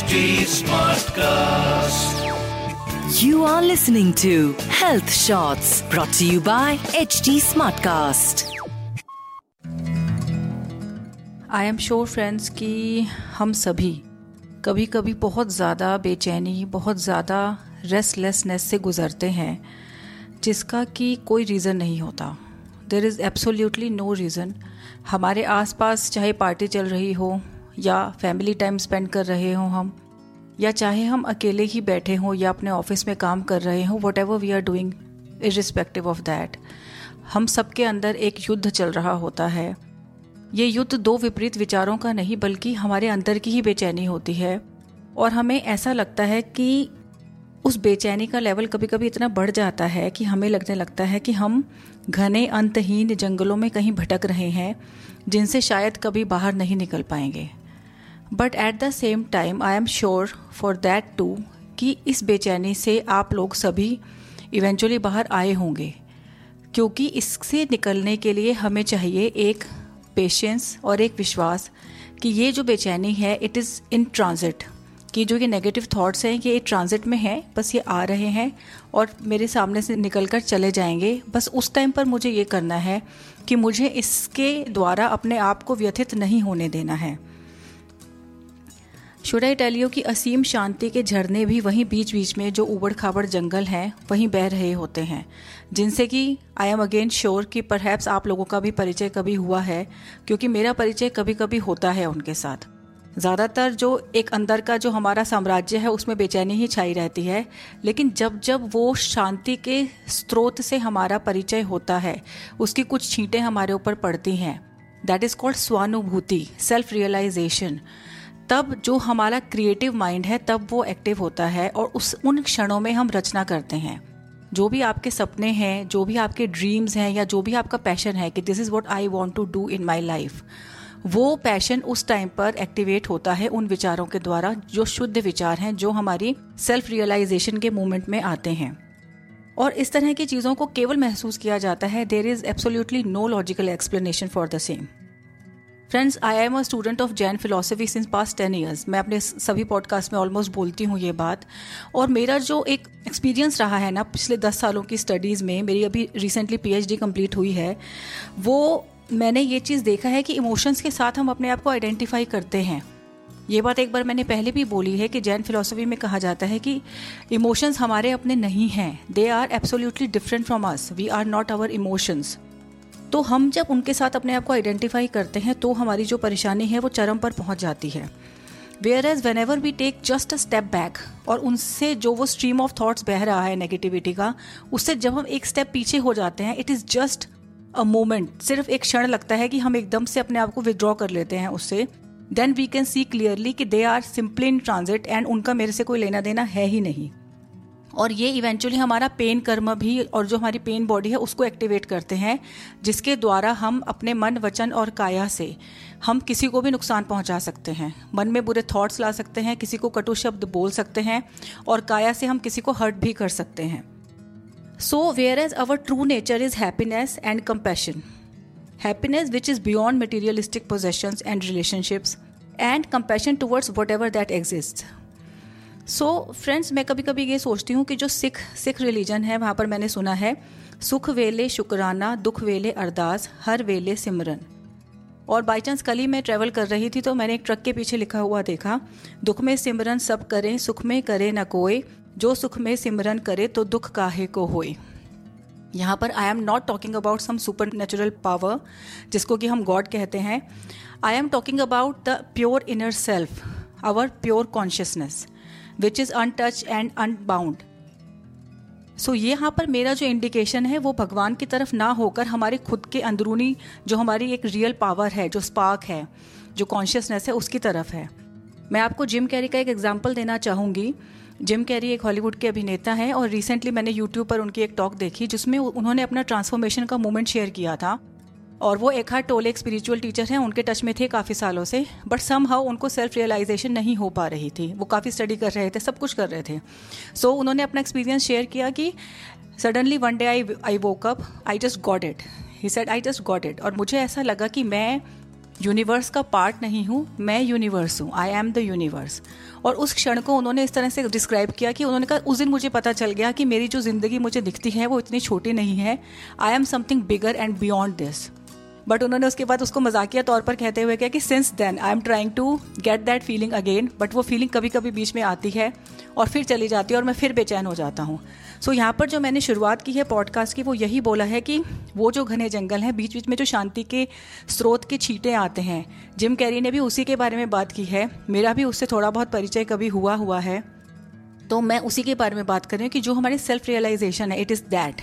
HD Smartcast. You are listening to Health Shots brought to you by HT Smartcast. I am sure friends कि हम सभी कभी कभी बहुत ज़्यादा बेचैनी बहुत ज़्यादा रेस्टलेसनेस से गुज़रते हैं जिसका कि कोई रीज़न नहीं होता there is absolutely no reason हमारे आसपास चाहे पार्टी चल रही हो या फैमिली टाइम स्पेंड कर रहे हों हम, या चाहे हम अकेले ही बैठे हों या अपने ऑफ़िस में काम कर रहे हों whatever we are doing irrespective of that हम सबके अंदर एक युद्ध चल रहा होता है। ये युद्ध दो विपरीत विचारों का नहीं, बल्कि हमारे अंदर की ही बेचैनी होती है। और हमें ऐसा लगता है कि उस बेचैनी का लेवल कभी कभी इतना बढ़ जाता है कि हमें लगने लगता है कि हम घने, अंतहीन जंगलों में कहीं भटक रहे हैं, जिनसे शायद कभी बाहर नहीं निकल पाएँगे। But at the same time I am sure for that too कि इस बेचैनी से आप लोग सभी इवेंचुअली बाहर आए होंगे। क्योंकि इससे निकलने के लिए हमें चाहिए एक पेशेंस और एक विश्वास कि ये जो बेचैनी है इट इज़ इन ट्रांजिट कि जो ये नेगेटिव थॉट्स हैं कि ये ट्रांजिट में हैं, बस ये आ रहे हैं और मेरे सामने से निकल कर चले जाएँगे। बस उस टाइम पर मुझे ये करना है कि मुझे इसके द्वारा अपने आप को व्यथित नहीं होने देना है। शुड आई टेल यू कि असीम शांति के झरने भी वहीं बीच बीच में जो उबड़ खाबड़ जंगल हैं, वहीं बह रहे होते हैं। जिनसे कि आई एम अगेन श्योर कि परहैप्स आप लोगों का भी परिचय कभी हुआ है, क्योंकि मेरा परिचय कभी कभी होता है उनके साथ। ज़्यादातर जो एक अंदर का जो हमारा साम्राज्य है, उसमें बेचैनी ही छाई रहती है, लेकिन जब जब वो शांति के स्रोत से हमारा परिचय होता है, उसकी कुछ छींटें हमारे ऊपर पड़ती हैं। दैट इज़ कॉल्ड स्वानुभूति सेल्फ रियलाइजेशन तब जो हमारा क्रिएटिव माइंड है, तब वो एक्टिव होता है और उस, उन क्षणों में हम रचना करते हैं। जो भी आपके सपने हैं, जो भी आपके ड्रीम्स हैं या जो भी आपका पैशन है कि this is what I want to do in my life वो पैशन उस टाइम पर एक्टिवेट होता है उन विचारों के द्वारा, जो शुद्ध विचार हैं, जो हमारी सेल्फ रियलाइजेशन के मोमेंट में आते हैं। और इस तरह की चीज़ों को केवल महसूस किया जाता है there is absolutely no logical explanation for the same friends I am a student of Jain philosophy since past ten years मैं अपने सभी पॉडकास्ट में ऑलमोस्ट बोलती हूँ ये बात। और मेरा जो एक एक्सपीरियंस रहा है ना, पिछले दस सालों की स्टडीज़ में, मेरी अभी रिसेंटली पीएचडी कंप्लीट हुई है, वो मैंने ये चीज़ देखा है कि इमोशंस के साथ हम अपने आप को आइडेंटिफाई करते हैं। ये बात एक बार मैंने पहले भी बोली है कि जैन फिलोसफी में कहा जाता है कि इमोशंस हमारे अपने नहीं हैं। They are absolutely different from us we are not our emotions तो हम जब उनके साथ अपने आप को आइडेंटिफाई करते हैं तो हमारी जो परेशानी है, वो चरम पर पहुँच जाती है। Whereas whenever we take just a step back और उनसे जो वो स्ट्रीम ऑफ़ थॉट्स बह रहा है नेगेटिविटी का, उससे जब हम एक स्टेप पीछे हो जाते हैं it is just a moment सिर्फ़ एक क्षण लगता है कि हम एकदम से अपने आप को विदड्रॉ कर लेते हैं उससे। Then we can see clearly कि they are simply in transit and उनका मेरे से कोई लेना देना है ही नहीं। और ये इवेंचुअली हमारा पेन कर्म भी और जो हमारी पेन बॉडी है, उसको एक्टिवेट करते हैं, जिसके द्वारा हम अपने मन, वचन और काया से हम किसी को भी नुकसान पहुँचा सकते हैं। मन में बुरे थॉट्स ला सकते हैं, किसी को कटु शब्द बोल सकते हैं और काया से हम किसी को हर्ट भी कर सकते हैं। So whereas our true nature is happiness and compassion happiness which is beyond materialistic possessions and relationships and compassion towards whatever that exist so so, friends मैं कभी कभी ये सोचती हूँ कि जो सिख सिख रिलीजन है वहाँ पर मैंने सुना है सुख वेले शुक्राना दुख वेले अरदास हर वेले सिमरन। और बाई चांस कल ही मैं ट्रैवल कर रही थी तो मैंने एक ट्रक के पीछे लिखा हुआ देखा दुख में सिमरन सब करें सुख में करे न कोई जो सुख में सिमरन करे तो दुख काहे को होए। यहाँ पर I am not talking about some super natural power जिसको कि हम गॉड कहते हैं। I am talking about the pure inner self our pure consciousness which is untouch and unbound so ये यहाँ पर मेरा जो इंडिकेशन है, वो भगवान की तरफ़ ना होकर हमारे खुद के अंदरूनी जो हमारी एक रियल पावर है, जो स्पार्क है, जो कॉन्शियसनेस है, उसकी तरफ़ है। मैं आपको जिम कैरी का एक एग्ज़ाम्पल देना चाहूँगी। जिम कैरी एक हॉलीवुड के अभिनेता हैं और रिसेंटली मैंने यूट्यूब पर उनकी एक टॉक देखी, जिसमें उन्होंने अपना ट्रांसफॉर्मेशन का मोमेंट शेयर किया था। और वो एक हाथ टोले एक स्पिरिचुअल टीचर हैं उनके टच में थे काफ़ी सालों से बट सम हाउ उनको सेल्फ रियलाइजेशन नहीं हो पा रही थी। वो काफ़ी स्टडी कर रहे थे सब कुछ कर रहे थे। सो so, उन्होंने अपना एक्सपीरियंस शेयर किया कि suddenly one day I I woke up I just got it he said I just got it और मुझे ऐसा लगा कि मैं यूनिवर्स का पार्ट नहीं हूँ मैं यूनिवर्स हूँ आई एम द यूनिवर्स और उस क्षण को उन्होंने इस तरह से डिस्क्राइब किया कि उन्होंने कहा उस दिन मुझे पता चल गया कि मेरी जो ज़िंदगी मुझे दिखती है वो इतनी छोटी नहीं है. I am something bigger and beyond this but उन्होंने उसके बाद उसको मजाकिया तौर पर कहते हुए किया कि since then I am trying to get that feeling again but वो फीलिंग कभी कभी बीच में आती है और फिर चली जाती है और मैं फिर बेचैन हो जाता हूँ। सो so, यहाँ पर जो मैंने शुरुआत की है पॉडकास्ट की वो यही बोला है कि वो जो घने जंगल हैं बीच बीच में जो शांति के स्रोत के छीटे आते हैं जिम कैरी ने भी उसी के बारे में बात की है। मेरा भी उससे थोड़ा बहुत परिचय कभी हुआ हुआ है। तो मैं उसी के बारे में बात कर रही हूँ कि जो हमारी सेल्फ रियलाइजेशन है it is that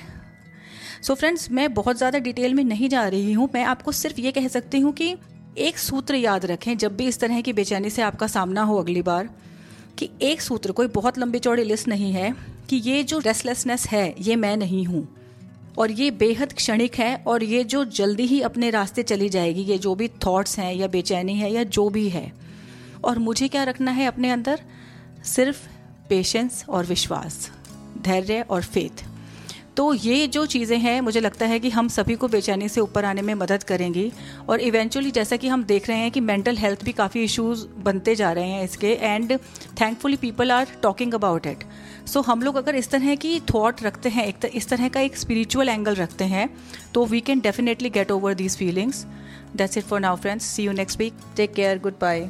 so so friends मैं बहुत ज़्यादा डिटेल में नहीं जा रही हूँ। मैं आपको सिर्फ़ ये कह सकती हूँ कि एक सूत्र याद रखें, जब भी इस तरह की बेचैनी से आपका सामना हो अगली बार, कि एक सूत्र, कोई बहुत लंबी चौड़ी लिस्ट नहीं है, कि ये जो रेस्टलेसनेस है, ये मैं नहीं हूँ। और ये बेहद क्षणिक है, और ये जो जल्दी ही अपने रास्ते चली जाएगी, ये जो भी थॉट्स हैं, या बेचैनी है, या जो भी है। और मुझे क्या रखना है अपने अंदर? सिर्फ़ पेशेंस और विश्वास, धैर्य और फेथ तो ये जो चीज़ें हैं, मुझे लगता है कि हम सभी को बेचैनी से ऊपर आने में मदद करेंगी। और इवेंचुअली जैसा कि हम देख रहे हैं कि मेंटल हेल्थ भी काफ़ी इश्यूज़ बनते जा रहे हैं इसके and thankfully people are talking about it so हम लोग अगर इस तरह की थॉट रखते हैं, एक इस तरह का एक स्पिरिचुअल एंगल रखते हैं तो we can definitely get over these feelings that's it for now friends see you next week take care good bye